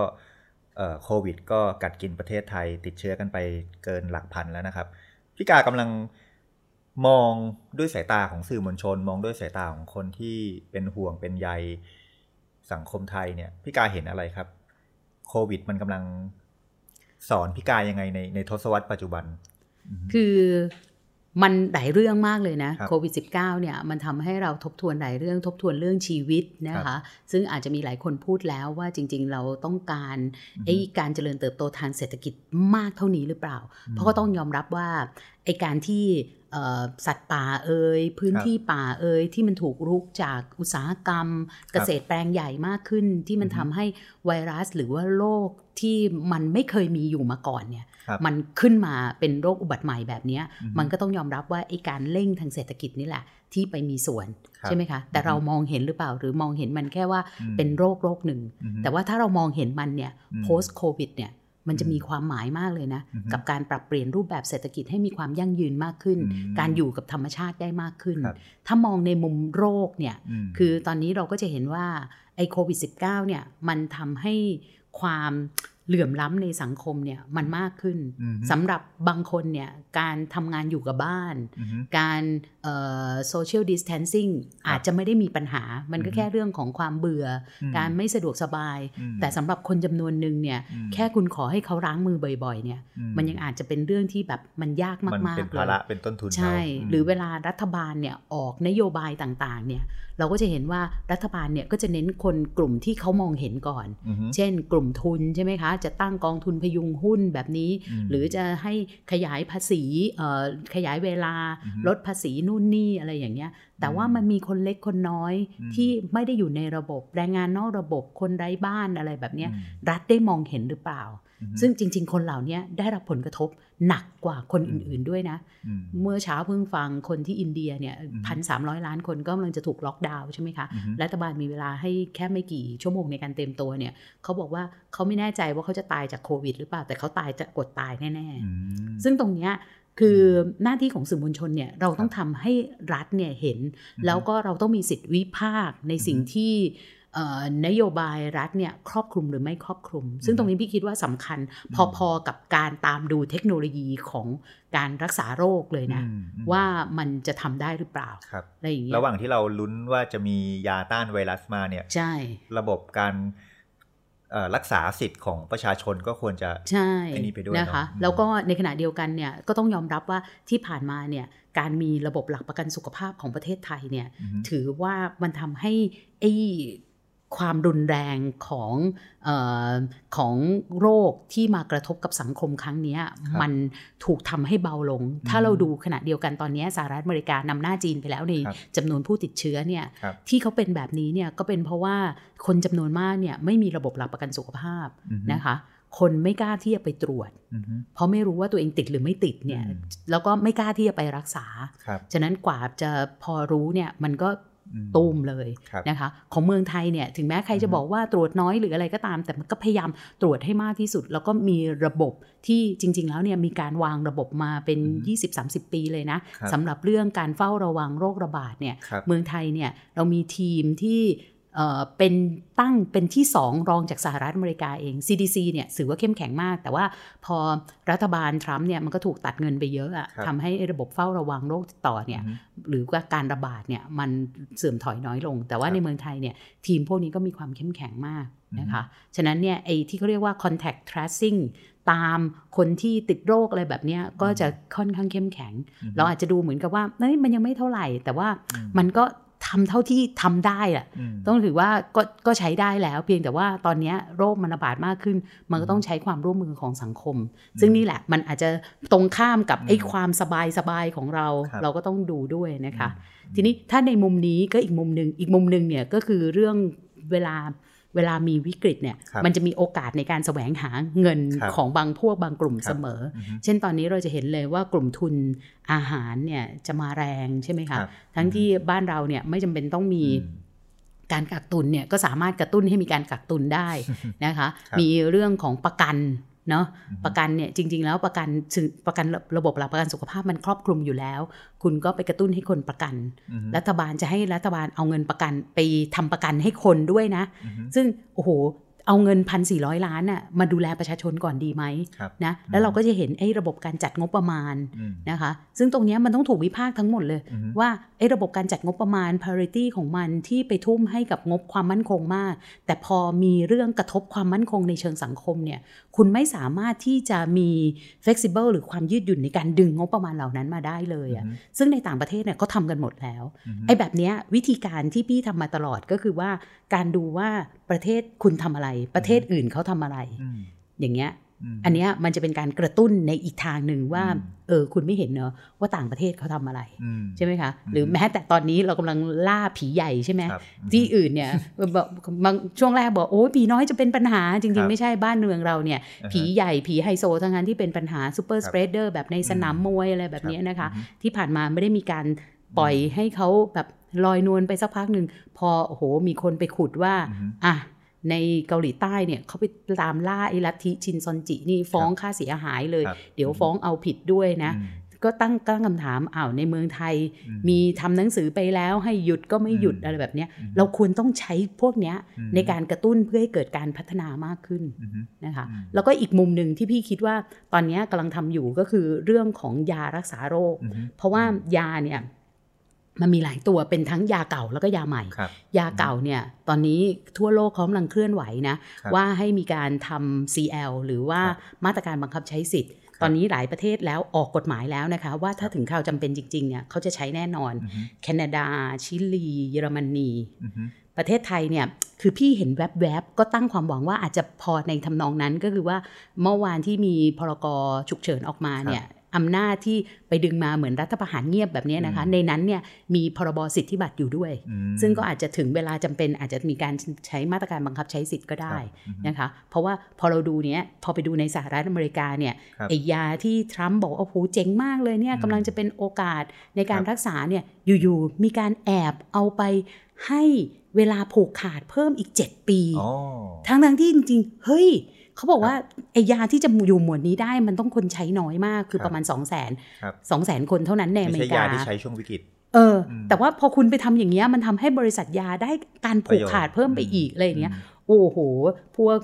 โควิด ก็กัดกินประเทศไทย ติดเชื้อกันไปเกินหลักพันแล้วนะครับพี่กากำลัง มองด้วยสายตาของสื่อมวลชน มองด้วยสายตาของคนที่เป็นห่วงเป็นใยสังคมไทยเนี่ยพี่กาเห็นอะไรครับ โควิดมันกำลังสอนพี่กายังไงในในทศวรรษปัจจุบัน คือมันหลายเรื่องมากเลยนะโควิด -19 เนี่ยมันทำให้เราทบทวนหลายเรื่องทบทวนเรื่องชีวิตนะคะซึ่งอาจจะมีหลายคนพูดแล้วว่าจริง ๆ เราต้องการไอ้การเจริญเติบโตทางเศรษฐกิจมากเท่านี้หรือเปล่า เพราะก็ต้องยอมรับว่าไอ้การที่ สัตว์ป่าเอ่ยพื้นที่ป่าเอ่ยที่มันถูกรุกจากอุตสาหกรรม เกษตรแปลงใหญ่มากขึ้น ที่มันทำให้ไวรัสหรือว่าโรคที่มันไม่เคยมีอยู่มาก่อนเนี่ยมันขึ้นมาเป็นโรคอุบัติใหม่แบบนี้มันก็ต้องยอมรับว่าไอ้การเร่งทางเศรษฐกิจนี่แหละ ที่ไปมีส่วนใช่ไหมคะ แต่เรามองเห็นหรือเปล่าหรือมองเห็นมันแค่ว่าเป็นโรคโรคหนึ่ง แต่ว่าถ้าเรามองเห็นมันเนี่ย post covid เนี่ย มันจะมีความหมายมากเลยนะ กับการปรับเปลี่ยนรูปแบบเศรษฐกิจให้มีความยั่งยืนมากขึ้น การอยู่กับธรรมชาติได้มากขึ้น ถ้ามองในมุมโรคเนี่ยคือตอนนี้เราก็จะเห็นว่าไอ้โควิด -19 เนี่ยมันทำให้ความเหลื่อมล้ำในสังคมเนี่ยมันมากขึ้นสำหรับบางคนเนี่ยการทำงานอยู่กับบ้าน การโซเชียลดิสเทนซิ่งอาจจะไม่ได้มีปัญหา มันก็แค่เรื่องของความเบื่อ การไม่สะดวกสบาย แต่สำหรับคนจำนวนหนึ่งเนี่ยแค่คุณขอให้เขาล้างมือบ่อยๆเนี่ยมันยังอาจจะเป็นเรื่องที่แบบมันยากมากๆเลยเป็นภาระเป็นต้นทุนใช่ หรือเวลารัฐบาลเนี่ยออกนโยบายต่างๆเนี่ยเราก็จะเห็นว่ารัฐบาลเนี่ยก็จะเน้นคนกลุ่มที่เขามองเห็นก่อน เช่น กลุ่มทุนใช่ไหมคะ จะตั้งกองทุนพยุงหุ้นแบบนี้ หรือจะให้ขยายภาษีขยายเวลาลดภาษีนู่นนี่อะไรอย่างเงี้ย แต่ว่ามันมีคนเล็กคนน้อยที่ไม่ได้อยู่ในระบบแรงงานนอกระบบคนไร้บ้านอะไรแบบเนี้ยรัฐได้มองเห็นหรือเปล่า ซึ่งจริง ๆ คนเหล่านี้ได้รับผลกระทบหนักกว่าคนอื่นๆด้วยนะ เมื่อเช้าเพิ่งฟังคนที่อินเดียเนี่ยพันสามร้อยล้านคนก็กำลังจะถูกล็อกดาวน์ใช่ไหมคะ รัฐบาลมีเวลาให้แค่ไม่กี่ชั่วโมงในการเต็มตัวเนี่ยเขาบอกว่าเขาไม่แน่ใจว่าเขาจะตายจากโควิด หรือเปล่าแต่เขาตายจะกดตายแน่ๆ ซึ่งตรงเนี้ย คือหน้าที่ของสื่อมวลชนเนี่ยเราต้องทำให้รัฐเนี่ยเห็น แล้วก็เราต้องมีสิทธิวิพากษ์ในสิ่งที่นโยบายรัฐเนี่ยครอบคลุมหรือไม่ครอบคลุม ซึ่งตรงนี้พี่คิดว่าสำคัญพอๆกับการตามดูเทคโนโลยีของการรักษาโรคเลยนะ ว่ามันจะทำได้หรือเปล่าอะไรอย่างเงี้ยระหว่างที่เราลุ้นว่าจะมียาต้านไวรัสมาเนี่ยใช่ระบบการ รักษาสิทธิ์ของประชาชนก็ควรจะใช่นี่ไปด้วยนะคะ แล้วก็ในขณะเดียวกันเนี่ยก็ต้องยอมรับว่าที่ผ่านมาเนี่ยการมีระบบหลักประกันสุขภาพของประเทศไทยเนี่ยถือว่ามันทำให้ไอ้ ความรุนแรงของออของโรคที่มากระทบกับสังคมครั้งนี้มันถูกทำให้เบาลง ถ้าเราดูขณะเดียวกันตอนนี้สหรัฐอเมริกานำหน้าจีนไปแล้วในจำนวนผู้ติดเชื้อเนี่ยที่เขาเป็นแบบนี้เนี่ยก็เป็นเพราะว่าคนจำนวนมากเนี่ยไม่มีระบบหลักประกันสุขภาพนะคะคนไม่กล้าที่จะไปตรวจ เพราะไม่รู้ว่าตัวเองติดหรือไม่ติดเนี่ยแล้วก็ไม่กล้าที่จะไปรักษา ฉะนั้นกว่าจะพอรู้เนี่ยมันก็ ตูมเลยนะคะ ของเมืองไทยเนี่ยถึงแม้ใครจะบอกว่าตรวจน้อยหรืออะไรก็ตาม แต่มันก็พยายามตรวจให้มากที่สุด แล้วก็มีระบบที่จริง ๆ แล้วเนี่ยมีการวางระบบมาเป็น 20-30 ปีเลยนะสำหรับเรื่องการเฝ้าระวังโรคระบาดเนี่ยเมืองไทยเนี่ยเรามีทีมที่ เป็นตั้งเป็นที่สองรองจากสหรัฐอเมริกาเอง CDC เนี่ยถือว่าเข้มแข็งมาก แต่ว่าพอรัฐบาลทรัมป์เนี่ยมันก็ถูกตัดเงินไปเยอะอะทำให้ระบบเฝ้าระวังโรคติดต่อเนี่ยหรือว่าการระบาดเนี่ยมันเสื่อมถอยน้อยลง แต่ว่าในเมืองไทยเนี่ยทีมพวกนี้ก็มีความเข้มแข็งมากนะคะฉะนั้นเนี่ยไอ้ที่เขาเรียกว่า contact tracing ตามคนที่ติดโรคอะไรแบบนี้ก็จะค่อนข้างเข้มแข็ง เราอาจจะดูเหมือนกับว่าเฮ้ยมันยังไม่เท่าไหร่ แต่ว่ามันก็ ทำเท่าที่ทำได้อะต้องถือว่าก็ก็ใช้ได้แล้ว เพียงแต่ว่าตอนนี้โรคมันระบาดมากขึ้น มันก็ต้องใช้ความร่วมมือของสังคม ซึ่งนี่แหละมันอาจจะตรงข้ามกับไอ้ความสบายสบายของเราเราก็ต้องดูด้วยนะคะ ทีนี้ถ้าในมุมนี้ก็อีกมุมหนึ่งอีกมุมหนึ่งเนี่ยก็คือเรื่องเวลา เวลามีวิกฤตเนี่ยมันจะมีโอกาสในการแสวงหาเงินของบางพวกบางกลุ่มเสมอ เช่นตอนนี้เราจะเห็นเลยว่ากลุ่มทุนอาหารเนี่ยจะมาแรงใช่ไหมคะทั้งที่บ้านเราเนี่ยไม่จำเป็นต้องมีการกักตุนเนี่ยก็สามารถกระตุ้นให้มีการกักตุนได้นะคะ มีเรื่องของประกัน เนาะประกันเนี่ยจริง ๆ แล้วประกันประกันระบบหลักประกันสุขภาพมันครอบคลุมอยู่แล้ว คุณก็ไปกระตุ้นให้คนประกัน รัฐบาลจะให้รัฐบาลเอาเงินประกันไปทำประกันให้คนด้วยนะ ซึ่งโอ้โห เอาเงินพันสี่ร้อยล้านน่ะมาดูแลประชาชนก่อนดีไหมนะแล้วเราก็จะเห็นไอ้ระบบการจัดงบประมาณนะคะ ซึ่งตรงนี้มันต้องถูกวิพากษ์ทั้งหมดเลย ว่าไอ้ระบบการจัดงบประมาณ parity ของมันที่ไปทุ่มให้กับงบความมั่นคงมาก แต่พอมีเรื่องกระทบความมั่นคงในเชิงสังคมเนี่ยคุณไม่สามารถที่จะมี flexible หรือความยืดหยุ่นในการดึงงบประมาณเหล่านั้นมาได้เลยอะ่ะซึ่งในต่างประเทศเนี่ยก็ทำกันหมดแล้วไอ้แบบนี้วิธีการที่พี่ทำมาตลอดก็คือว่าการดูว่า ประเทศคุณทำอะไร ประเทศอื่นเขาทำอะไร อย่างเงี้ย อันเนี้ยมันจะเป็นการกระตุ้นในอีกทางหนึ่งว่า เออ คุณไม่เห็นเนอะว่าต่างประเทศเขาทำอะไร ใช่ไหมคะ หรือแม้แต่ตอนนี้เรากำลังล่าผีใหญ่ใช่ไหมที่อื่นเนี่ยบางช่วงแรกบอกโอ้ผีน้อยจะเป็นปัญหาจริง ๆ ไม่ใช่บ้านเมืองเราเนี่ย ผีใหญ่ผีไฮโซทั้งนั้นที่เป็นปัญหา super spreader แบบในสนามมวยอะไรแบบนี้นะคะ ที่ผ่านมาไม่ได้มีการปล่อยให้เขาแบบ ลอยนวลไปสักพักหนึ่งพอโอ้โหมีคนไปขุดว่าอะในเกาหลีใต้เนี่ยเขาไปตามล่าไอ้ลัทธิชินซอนจินี่ฟ้องค่าเสียหายเลย เดี๋ยวฟ้องเอาผิดด้วยนะ ก็ตั้งตั้งคำถามอ้าวในเมืองไทย มีทำหนังสือไปแล้วให้หยุดก็ไม่หยุดอะไรแบบนี้เราควรต้องใช้พวกนี้ในการกระตุ้นเพื่อให้เกิดการพัฒนามากขึ้นนะคะแล้วก็อีกมุมหนึ่งที่พี่คิดว่าตอนนี้กำลังทำอยู่ก็คือเรื่องของยารักษาโรค เพราะว่ายาเนี่ย มันมีหลายตัวเป็นทั้งยาเก่าแล้วก็ยาใหม่ ยาเก่าเนี่ยตอนนี้ทั่วโลกเขากำลังเคลื่อนไหวนะ ว่าให้มีการทำ CL หรือว่ามาตรการบังคับใช้สิทธิ์ ตอนนี้หลายประเทศแล้วออกกฎหมายแล้วนะคะ ว่าถ้าถึงข่าวจำเป็นจริงๆเนี่ยเขาจะใช้แน่นอน แคนาดา ชิลี เยอรมนี ประเทศไทยเนี่ยคือพี่เห็นแวบๆ ก็ตั้งความหวังว่าอาจจะพอในทำนองนั้นก็คือว่าเมื่อวานที่มีพรกฉุกเฉินออกมาเนี่ย อำนาจที่ไปดึงมาเหมือนรัฐประหารเงียบแบบนี้นะคะ ในนั้นเนี่ยมีพรบสิทธิบัตรอยู่ด้วย ซึ่งก็อาจจะถึงเวลาจำเป็นอาจจะมีการใช้มาตรการบังคับใช้สิทธิ์ก็ได้นะคะ เพราะว่าพอเราดูเนี้ยพอไปดูในสหรัฐอเมริกาเนี่ยไอยาที่ทรัมป์บอกโอ้โหเจ๋งมากเลยเนี่ยกำลังจะเป็นโอกาสในการรักษาเนี่ยอยู่ๆมีการแอบเอาไปให้เวลาผูกขาดเพิ่มอีก 7 ปี ทั้งๆที่จริงๆ เฮ้ย เขาบอกว่าไอยาที่จะอยู่หมวดนี้ได้มันต้องคนใช้น้อยมากคือประมาณสองแสนสองแสนคนเท่านั้นในอเมริกาไม่ใช่ยาที่ใช้ช่วงวิกฤตเออ แต่ว่าพอคุณไปทำอย่างเงี้ยมันทำให้บริษัทยาได้การผูกขาดเพิ่มไปอีกอะไรอย่างเงี้ยโอ้โห พวก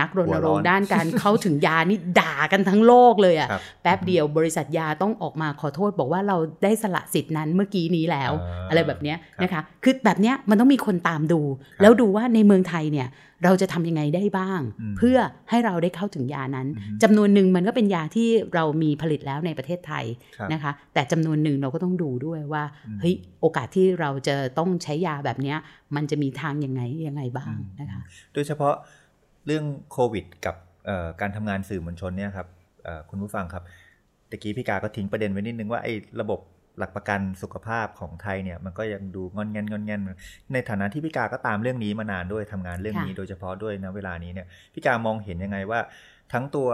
นักรณรงค์ด้านการเข้าถึงยานี่ด่ากันทั้งโลกเลยอะ่ะ แป๊บเดียวบริษัทยาต้องออกมาขอโทษ บอกว่าเราได้สละสิทธินั้นเมื่อกี้นี้แล้ว อะไรแบบนี้นะคะ คือแบบเนี้ยมันต้องมีคนตามดู แล้วดูว่าในเมืองไทยเนี่ย เราจะทำยังไงได้บ้าง เพื่อให้เราได้เข้าถึงยานั้นจำนวนหนึ่งมันก็เป็นยาที่เรามีผลิตแล้วในประเทศไทยนะคะ แต่จำนวนหนึ่งเราก็ต้องดูด้วยว่าเฮ้ยโอกาสที่เราจะต้องใช้ยาแบบนี้มันจะมีทางยังไงยังไงบ้างนะคะ โดยเฉพาะเรื่องโควิด กับการทำงานสื่อมวลชนเนี่ยครับคุณผู้ฟังครับตะกี้พี่กาก็ทิ้งประเด็นไว้นิดนึงว่าไอ้ระบบ หลักประกันสุขภาพของไทยเนี่ยมันก็ยังดูงอนเงนงอนเงนในฐานะที่พี่กาก็ตามเรื่องนี้มานานด้วยทำงานเรื่องนี้โดยเฉพาะด้วยนะเวลานี้เนี่ยพี่กามองเห็นยังไงว่า ทั้งตัว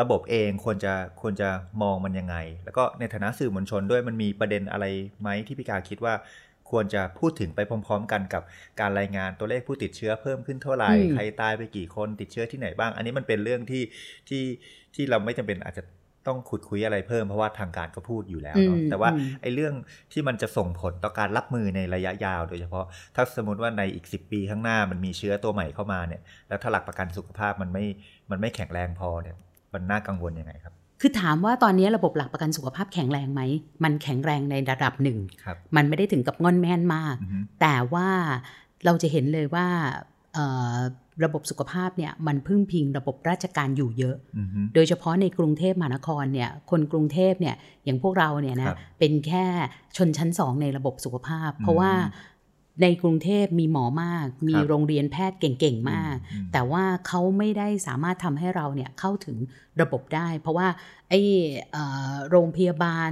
ระบบเองควรจะควรจะมองมันยังไง แล้วก็ในฐานะสื่อมวลชนด้วยมันมีประเด็นอะไรไหมที่พี่กาคิดว่าควรจะพูดถึงไปพร้อม ๆ กันกับการรายงานตัวเลขผู้ติดเชื้อเพิ่มขึ้นเท่าไหร่ใครตายไปกี่คนติดเชื้อที่ไหนบ้าง อันนี้มันเป็นเรื่องที่ที่ที่เราไม่จำเป็นอาจจะ ต้องขุดคุยอะไรเพิ่มเพราะว่าทางการก็พูดอยู่แล้วเนาะแต่ว่าไอ้เรื่องที่มันจะส่งผลต่อการรับมือในระยะยาว โดยเฉพาะถ้าสมมติว่าในอีก 10 ปีข้างหน้ามันมีเชื้อตัวใหม่เข้ามาเนี่ย แล้วถ้าหลักประกันสุขภาพมันไม่มันไม่แข็งแรงพอเนี่ยมันน่ากังวลยังไงครับ คือถามว่าตอนนี้ระบบหลักประกันสุขภาพแข็งแรงไหม มันแข็งแรงในระดับหนึ่งมันไม่ได้ถึงกับงอนแม่นมาก แต่ว่าเราจะเห็นเลยว่า ระบบสุขภาพเนี่ยมันพึ่งพิงระบบราชการอยู่เยอะ โดยเฉพาะในกรุงเทพมหานครเนี่ยคนกรุงเทพเนี่ยอย่างพวกเราเนี่ยนะเป็นแค่ชนชั้นสองในระบบสุขภาพ เพราะว่า ในกรุงเทพมีหมอมาก มีโรงเรียนแพทย์เก่งๆมาก แต่ว่าเขาไม่ได้สามารถทำให้เราเนี่ยเข้าถึงระบบได้ เพราะว่าไอ้โรงพยาบาล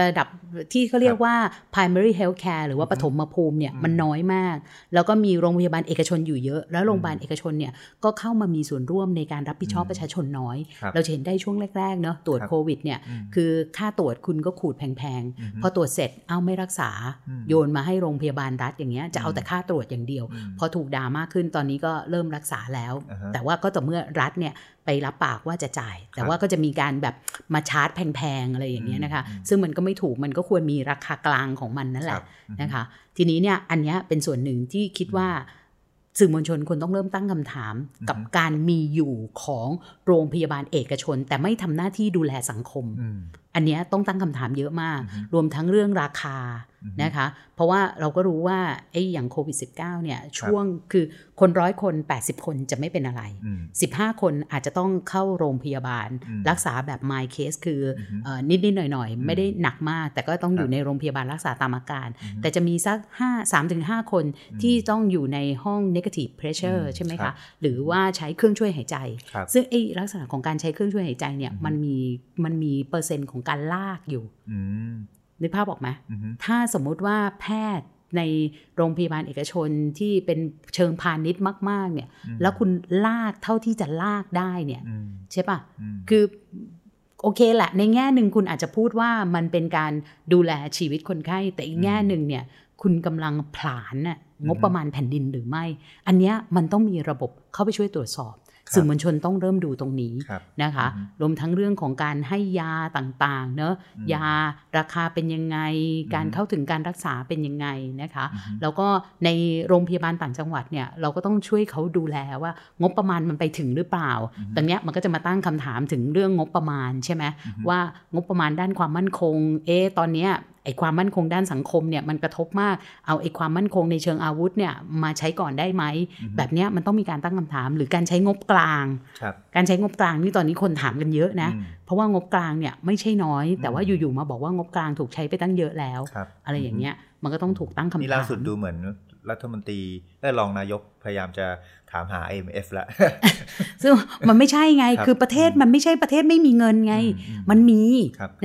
ระดับที่เขาเรียกว่า primary health care หรือว่าปฐมภูมิเนี่ยมันน้อยมาก แล้วก็มีโรงพยาบาลเอกชนอยู่เยอะ แล้วโรงพยาบาลเอกชนเนี่ยก็เข้ามามีส่วนร่วมในการรับผิดชอบประชาชนน้อย เราเห็นได้ช่วงแรกๆเนาะตรวจโควิดเนี่ยคือค่าตรวจคุณก็ขูดแพงๆพอตรวจเสร็จเอาไม่รักษาโยนมาให้โรงพยาบาลรัฐอย่างเงี้ยจะเอาแต่ค่าตรวจอย่างเดียว พอถูกด่ามากขึ้นตอนนี้ก็เริ่มรักษาแล้ว แต่ว่าก็ต่อเมื่อรัฐเนี่ยไปรับปากว่าจะจ่าย แต่ว่าก็จะมีการแบบมาชาร์จแพงๆอะไรอย่างเงี้ยนะคะ ซึ่งมันก็ไม่ถูกมันก็ควรมีราคากลางของมันนั่นแหละนะคะ ทีนี้เนี่ยอันนี้เป็นส่วนหนึ่งที่คิดว่าสื่อมวลชนควรต้องเริ่มตั้งคำถามกับการมีอยู่ของโรงพยาบาลเอกชน แต่ไม่ทำหน้าที่ดูแลสังคม อันนี้ต้องตั้งคำถามเยอะมาก รวมทั้งเรื่องราคา นะคะ เพราะว่าเราก็รู้ว่าไอ้อย่างโควิด -19 เนี่ยช่วงคือคนร้อยคน 80 คนจะไม่เป็นอะไร 15 คนอาจจะต้องเข้าโรงพยาบาล รักษาแบบ my case คือนิดนิดหน่อยหน่อยไม่ได้หนักมาก แต่ก็ต้องอยู่ในโรงพยาบาลรักษาตามอาการ แต่จะมีสัก 5 3-5คนที่ต้องอยู่ในห้อง negative pressure ใช่ไหมคะ หรือว่าใช้เครื่องช่วยหายใจ ซึ่งไอ้ลักษณะของการใช้เครื่องช่วยหายใจเนี่ยมันมีมันมีเปอร์เซ็นต์ของการลากอยู่ นึกภาพออกไหมถ้าสมมุติว่าแพทย์ในโรงพยาบาลเอกชนที่เป็นเชิงพาณิชย์มาก ๆ เนี่ย แล้วคุณลากเท่าที่จะลากได้เนี่ยใช่ปะคือโอเคแหละ ในแง่หนึ่งคุณอาจจะพูดว่ามันเป็นการดูแลชีวิตคนไข้ แต่อีกแง่หนึ่งเนี่ย คุณกำลังผลาญน่ะงบประมาณแผ่นดินหรือไม่ อันเนี้ยมันต้องมีระบบเข้าไปช่วยตรวจสอบ สื่อมวลชนต้องเริ่มดูตรงนี้นะคะ รวมทั้งเรื่องของการให้ยาต่างๆ เนอะยาราคาเป็นยังไง การเข้าถึงการรักษาเป็นยังไงนะคะ แล้วก็ในโรงพยาบาลต่างจังหวัดเนี่ยเราก็ต้องช่วยเขาดูแลว่างบประมาณมันไปถึงหรือเปล่าตรงนี้มันก็จะมาตั้งคำถามถึงเรื่องงบประมาณใช่ไหมว่างบประมาณด้านความมั่นคง เอ๊ตอนเนี้ย ไอ้ความมั่นคงด้านสังคมเนี่ยมันกระทบมากเอาไอ้ความมั่นคงในเชิงอาวุธเนี่ยมาใช้ก่อนได้ไหม แบบนี้มันต้องมีการตั้งคำถาม หรือการใช้งบกลาง การใช้งบกลางนี่ตอนนี้คนถามกันเยอะนะ เพราะว่างบกลางเนี่ยไม่ใช่น้อย แต่ว่าอยู่ๆมาบอกว่างบกลางถูกใช้ไปตั้งเยอะแล้ว อะไรอย่างเงี้ยมันก็ต้องถูกตั้งคำถามนี่ล่าสุดดูเหมือน รัฐมนตรีและรองนายกพยายามจะถามหา IMF แล้วซึ่งมันไม่ใช่ไง คือประเทศมันไม่ใช่ประเทศไม่มีเงินไง มันมี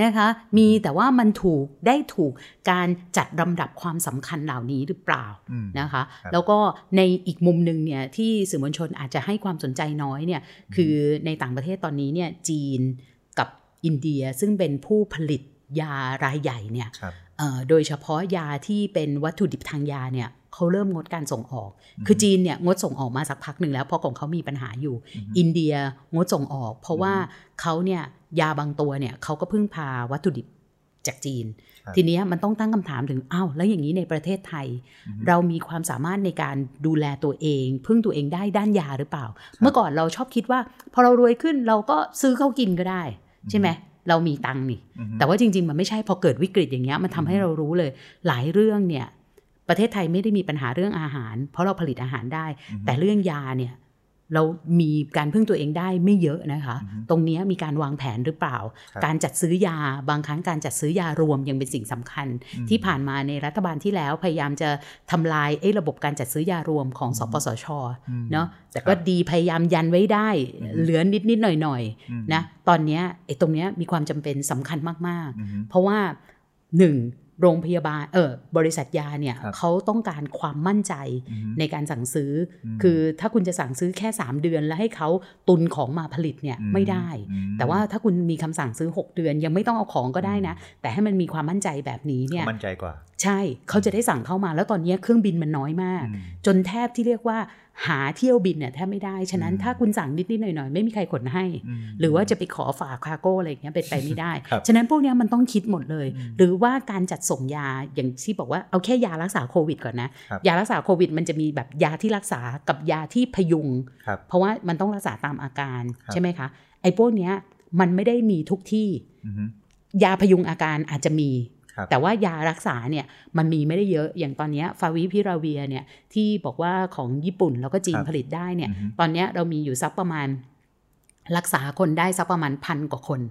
นะคะ มีแต่ว่ามันถูกได้ถูกการจัดลำดับความสำคัญเหล่านี้หรือเปล่านะคะ แล้วก็ในอีกมุมหนึ่งเนี่ยที่สื่อมวลชนอาจจะให้ความสนใจน้อยเนี่ย คือในต่างประเทศตอนนี้เนี่ยจีนกับอินเดียซึ่งเป็นผู้ผลิตยารายใหญ่เนี่ยโดยเฉพาะยาที่เป็นวัตถุดิบทางยาเนี่ย เขาเริ่มงดการส่งออก คือจีนเนี่ยงดส่งออกมาสักพักหนึ่งแล้วเพราะของเขามีปัญหาอยู่ อินเดียงดส่งออก เพราะว่าเขาเนี่ยยาบางตัวเนี่ยเขาก็พึ่งพาวัตถุดิบจากจีน ทีนี้มันต้องตั้งคำถามถึงอ้าวแล้วอย่างนี้ในประเทศไทย เรามีความสามารถในการดูแลตัวเอง พึ่งตัวเองได้ด้านยาหรือเปล่า เมื่อก่อนเราชอบคิดว่า พอเรารวยขึ้นเราก็ซื้อเข้ากินก็ได้ ใช่ไหมเรามีตังค์นี่ แต่ว่าจริง ๆ มันไม่ใช่พอเกิดวิกฤตอย่างเงี้ยมันทำให้เรารู้เลย หลายเรื่องเนี่ย ประเทศไทยไม่ได้มีปัญหาเรื่องอาหาร เพราะเราผลิตอาหารได้ แต่เรื่องยาเนี่ยเรามีการพึ่งตัวเองได้ไม่เยอะนะคะ ตรงนี้มีการวางแผนหรือเปล่า การจัดซื้อยาบางครั้งการจัดซื้อยารวมยังเป็นสิ่งสำคัญ ที่ผ่านมาในรัฐบาลที่แล้วพยายามจะทำลายไอ้ระบบการจัดซื้อยารวมของสปสชเนาะแต่ก็ดีพยายามยันไว้ได้ เหลือนิดนิดหน่อยหน่อยนะตอนนี้ไอ้ตรงนี้มีความจำเป็นสำคัญมากๆ เพราะว่าหนึ่ง โรงพยาบาลเออบริษัทยาเนี่ยเขาต้องการความมั่นใจในการสั่งซื้อ คือถ้าคุณจะสั่งซื้อแค่ 3 เดือนแล้วให้เขาตุนของมาผลิตเนี่ยไม่ได้ แต่ว่าถ้าคุณมีคำสั่งซื้อ 6 เดือนยังไม่ต้องเอาของก็ได้นะ แต่ให้มันมีความมั่นใจแบบนี้เนี่ยมั่นใจกว่า ใช่เขาจะได้สั่งเข้ามาแล้วตอนนี้เครื่องบินมันน้อยมาก จนแทบที่เรียกว่า หาเที่ยวบินเนี่ยแทบไม่ได้ ฉะนั้นถ้าคุณสั่งนิดนิดหน่อยหน่อยไม่มีใครขนให้ หรือว่าจะไปขอฝากคาโก้อะไรอย่างเงี้ยเป็นไปไม่ได้ ฉะนั้นพวกนี้มันต้องคิดหมดเลย หรือว่าการจัดส่งยาอย่างที่บอกว่าเอาแค่ยารักษาโควิดก่อนนะ ยารักษาโควิด มันจะมีแบบยาที่รักษากับยาที่พยุง เพราะว่ามันต้องรักษาตามอาการใช่ไหมคะไอ้พวกเนี้ยมันไม่ได้มีทุกที่ยาพยุงอาการอาจจะมี แต่ว่ายารักษาเนี่ยมันมีไม่ได้เยอะอย่างตอนนี้ฟาวิพิราเวียเนี่ยที่บอกว่าของญี่ปุ่นแล้วก็จีนผลิตได้เนี่ยตอนนี้เรามีอยู่สักประมาณรักษาคนได้สักประมาณพันกว่าคน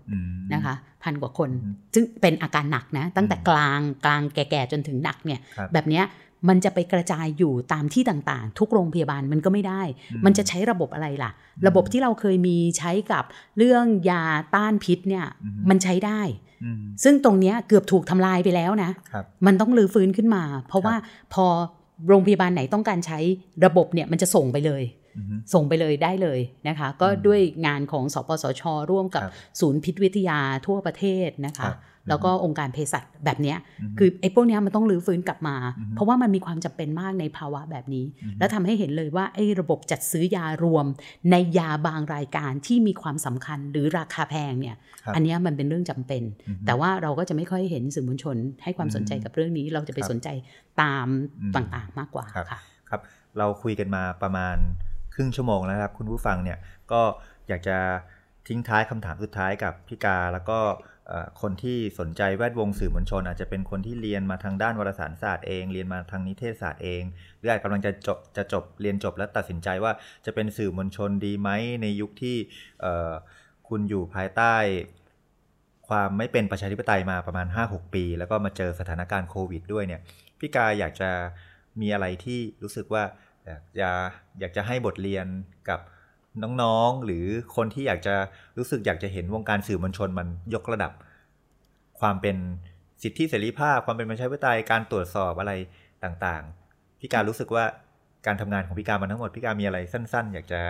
นะคะพันกว่าคน ซึ่งเป็นอาการหนักนะ ตั้งแต่กลางกลางแก่ๆจนถึงหนักเนี่ย แบบนี้ มันจะไปกระจายอยู่ตามที่ต่างๆ ทุกโรงพยาบาลมันก็ไม่ได้ มันจะใช้ระบบอะไรล่ะ ระบบที่เราเคยมีใช้กับเรื่องยาต้านพิษเนี่ยมันใช้ได้ ซึ่งตรงนี้เกือบถูกทำลายไปแล้วนะ มันต้องรื้อฟื้นขึ้นมา เพราะว่าพอโรงพยาบาลไหนต้องการใช้ระบบเนี่ยมันจะส่งไปเลยส่งไปเลยได้เลยนะคะ ก็ด้วยงานของสปสช ร่วมกับศูนย์พิษวิทยาทั่วประเทศนะคะ แล้วก็องค์การเภสัชแบบนี้คือไอ้พวกนี้มันต้องรื้อฟื้นกลับมา เพราะว่ามันมีความจำเป็นมากในภาวะแบบนี้ แล้วทำให้เห็นเลยว่าไอ้ระบบจัดซื้อยารวม ในยาบางรายการที่มีความสำคัญหรือราคาแพงเนี่ยอันนี้มันเป็นเรื่องจำเป็น แต่ว่าเราก็จะไม่ค่อยเห็นสื่อมวลชน ให้ความสนใจกับเรื่องนี้เราจะไปสนใจตามต่างๆมากกว่าค่ะครับเราคุยกันมาประมาณครึ่งชั่วโมงแล้วครับ คุณผู้ฟังเนี่ยก็อยากจะทิ้งท้ายคำถามสุดท้ายกับพี่กาแล้วก็ คนที่สนใจแวดวงสื่อมวลชน อาจจะเป็นคนที่เรียนมาทางด้านวารสารศาสตร์เอง เรียนมาทางนิเทศศาสตร์เอง หรืออาจกำลังจะจบจะจบเรียนจบแล้วตัดสินใจว่าจะเป็นสื่อมวลชนดีไหมในยุคที่คุณอยู่ภายใต้ ความไม่เป็นประชาธิปไตยมาประมาณ 5-6 ปี แล้วก็มาเจอสถานการณ์โควิดด้วยเนี่ยพี่กาอยากจะมีอะไรที่รู้สึกว่าอยากจะอยากจะให้บทเรียนกับ น้องๆ หรือคนที่อยากจะรู้สึกอยากจะเห็นวงการสื่อมวลชนมันยกระดับ ความเป็นสิทธิเสรีภาพ ความเป็นประชาธิปไตยการตรวจสอบอะไรต่างๆ พี่การรู้สึกว่าการทำงานของพี่การมาทั้งหมดพี่การมีอะไรสั้น ๆ อยากจะ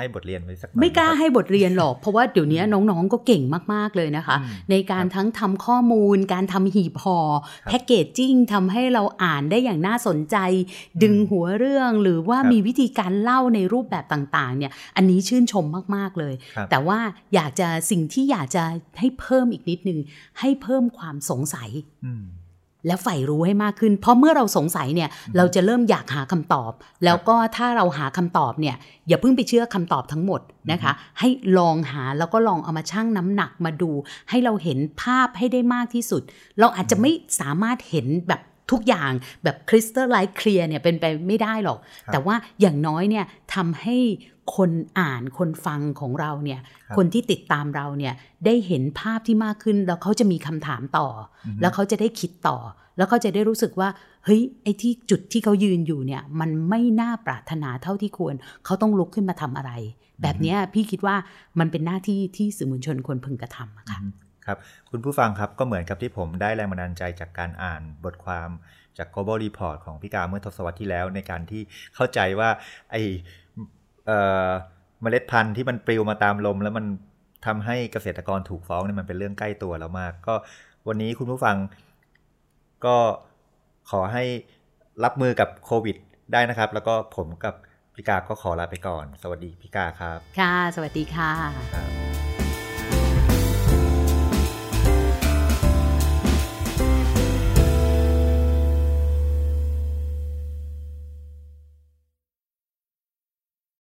ให้บทเรียนไว้สักไม่กล้าให้บทเรียนหรอก เพราะว่าเดี๋ยวนี้น้องๆก็เก่งมากๆเลยนะคะ ในการทั้งทำข้อมูล การทำหีบห่อแพ็กเกจจิ้งทำให้เราอ่านได้อย่างน่าสนใจ ดึงหัวเรื่องหรือว่ามีวิธีการเล่าในรูปแบบต่างๆ เนี่ยอันนี้ชื่นชมมากๆเลย แต่ว่าอยากจะสิ่งที่อยากจะให้เพิ่มอีกนิดนึงให้เพิ่มความสงสัย และใฝ่รู้ให้มากขึ้น เพราะเมื่อเราสงสัยเนี่ยเราจะเริ่มอยากหาคำตอบ แล้วก็ถ้าเราหาคำตอบเนี่ยอย่าเพิ่งไปเชื่อคำตอบทั้งหมดนะคะ ให้ลองหาแล้วก็ลองเอามาชั่งน้ำหนักมาดู ให้เราเห็นภาพให้ได้มากที่สุด เราอาจจะไม่สามารถเห็นแบบ ทุกอย่างแบบคริสตัลไลท์เคลียร์เนี่ยเป็นไปไม่ได้หรอก แต่ว่าอย่างน้อยเนี่ยทำให้คนอ่านคนฟังของเราเนี่ยคนที่ติดตามเราเนี่ยได้เห็นภาพที่มากขึ้น แล้วเขาจะมีคำถามต่อ แล้วเขาจะได้คิดต่อ แล้วเขาจะได้รู้สึกว่าเฮ้ยไอ้ที่จุดที่เขายืนอยู่เนี่ยมันไม่น่าปรารถนาเท่าที่ควร เขาต้องลุกขึ้นมาทำอะไร แบบนี้พี่คิดว่ามันเป็นหน้าที่ที่สื่อมวลชนควรพึงกระทำค่ะ ครับคุณผู้ฟังครับก็เหมือนกับที่ผมได้แรงบันดาลใจจากการอ่านบทความจาก global report ของพี่กาเมื่อทศวรรษที่แล้ว ในการที่เข้าใจว่าไอเมล็ดพันธุ์ที่มันปลิวมาตามลม แล้วมันทำให้เกษตรกรถูกฟ้องเนี่ยมันเป็นเรื่องใกล้ตัวแล้วมาก ก็วันนี้คุณผู้ฟังก็ขอให้รับมือกับโควิดได้นะครับ แล้วก็ผมกับพี่กาก็ขอลาไปก่อน สวัสดีพี่กาครับ ค่ะ สวัสดีค่ะ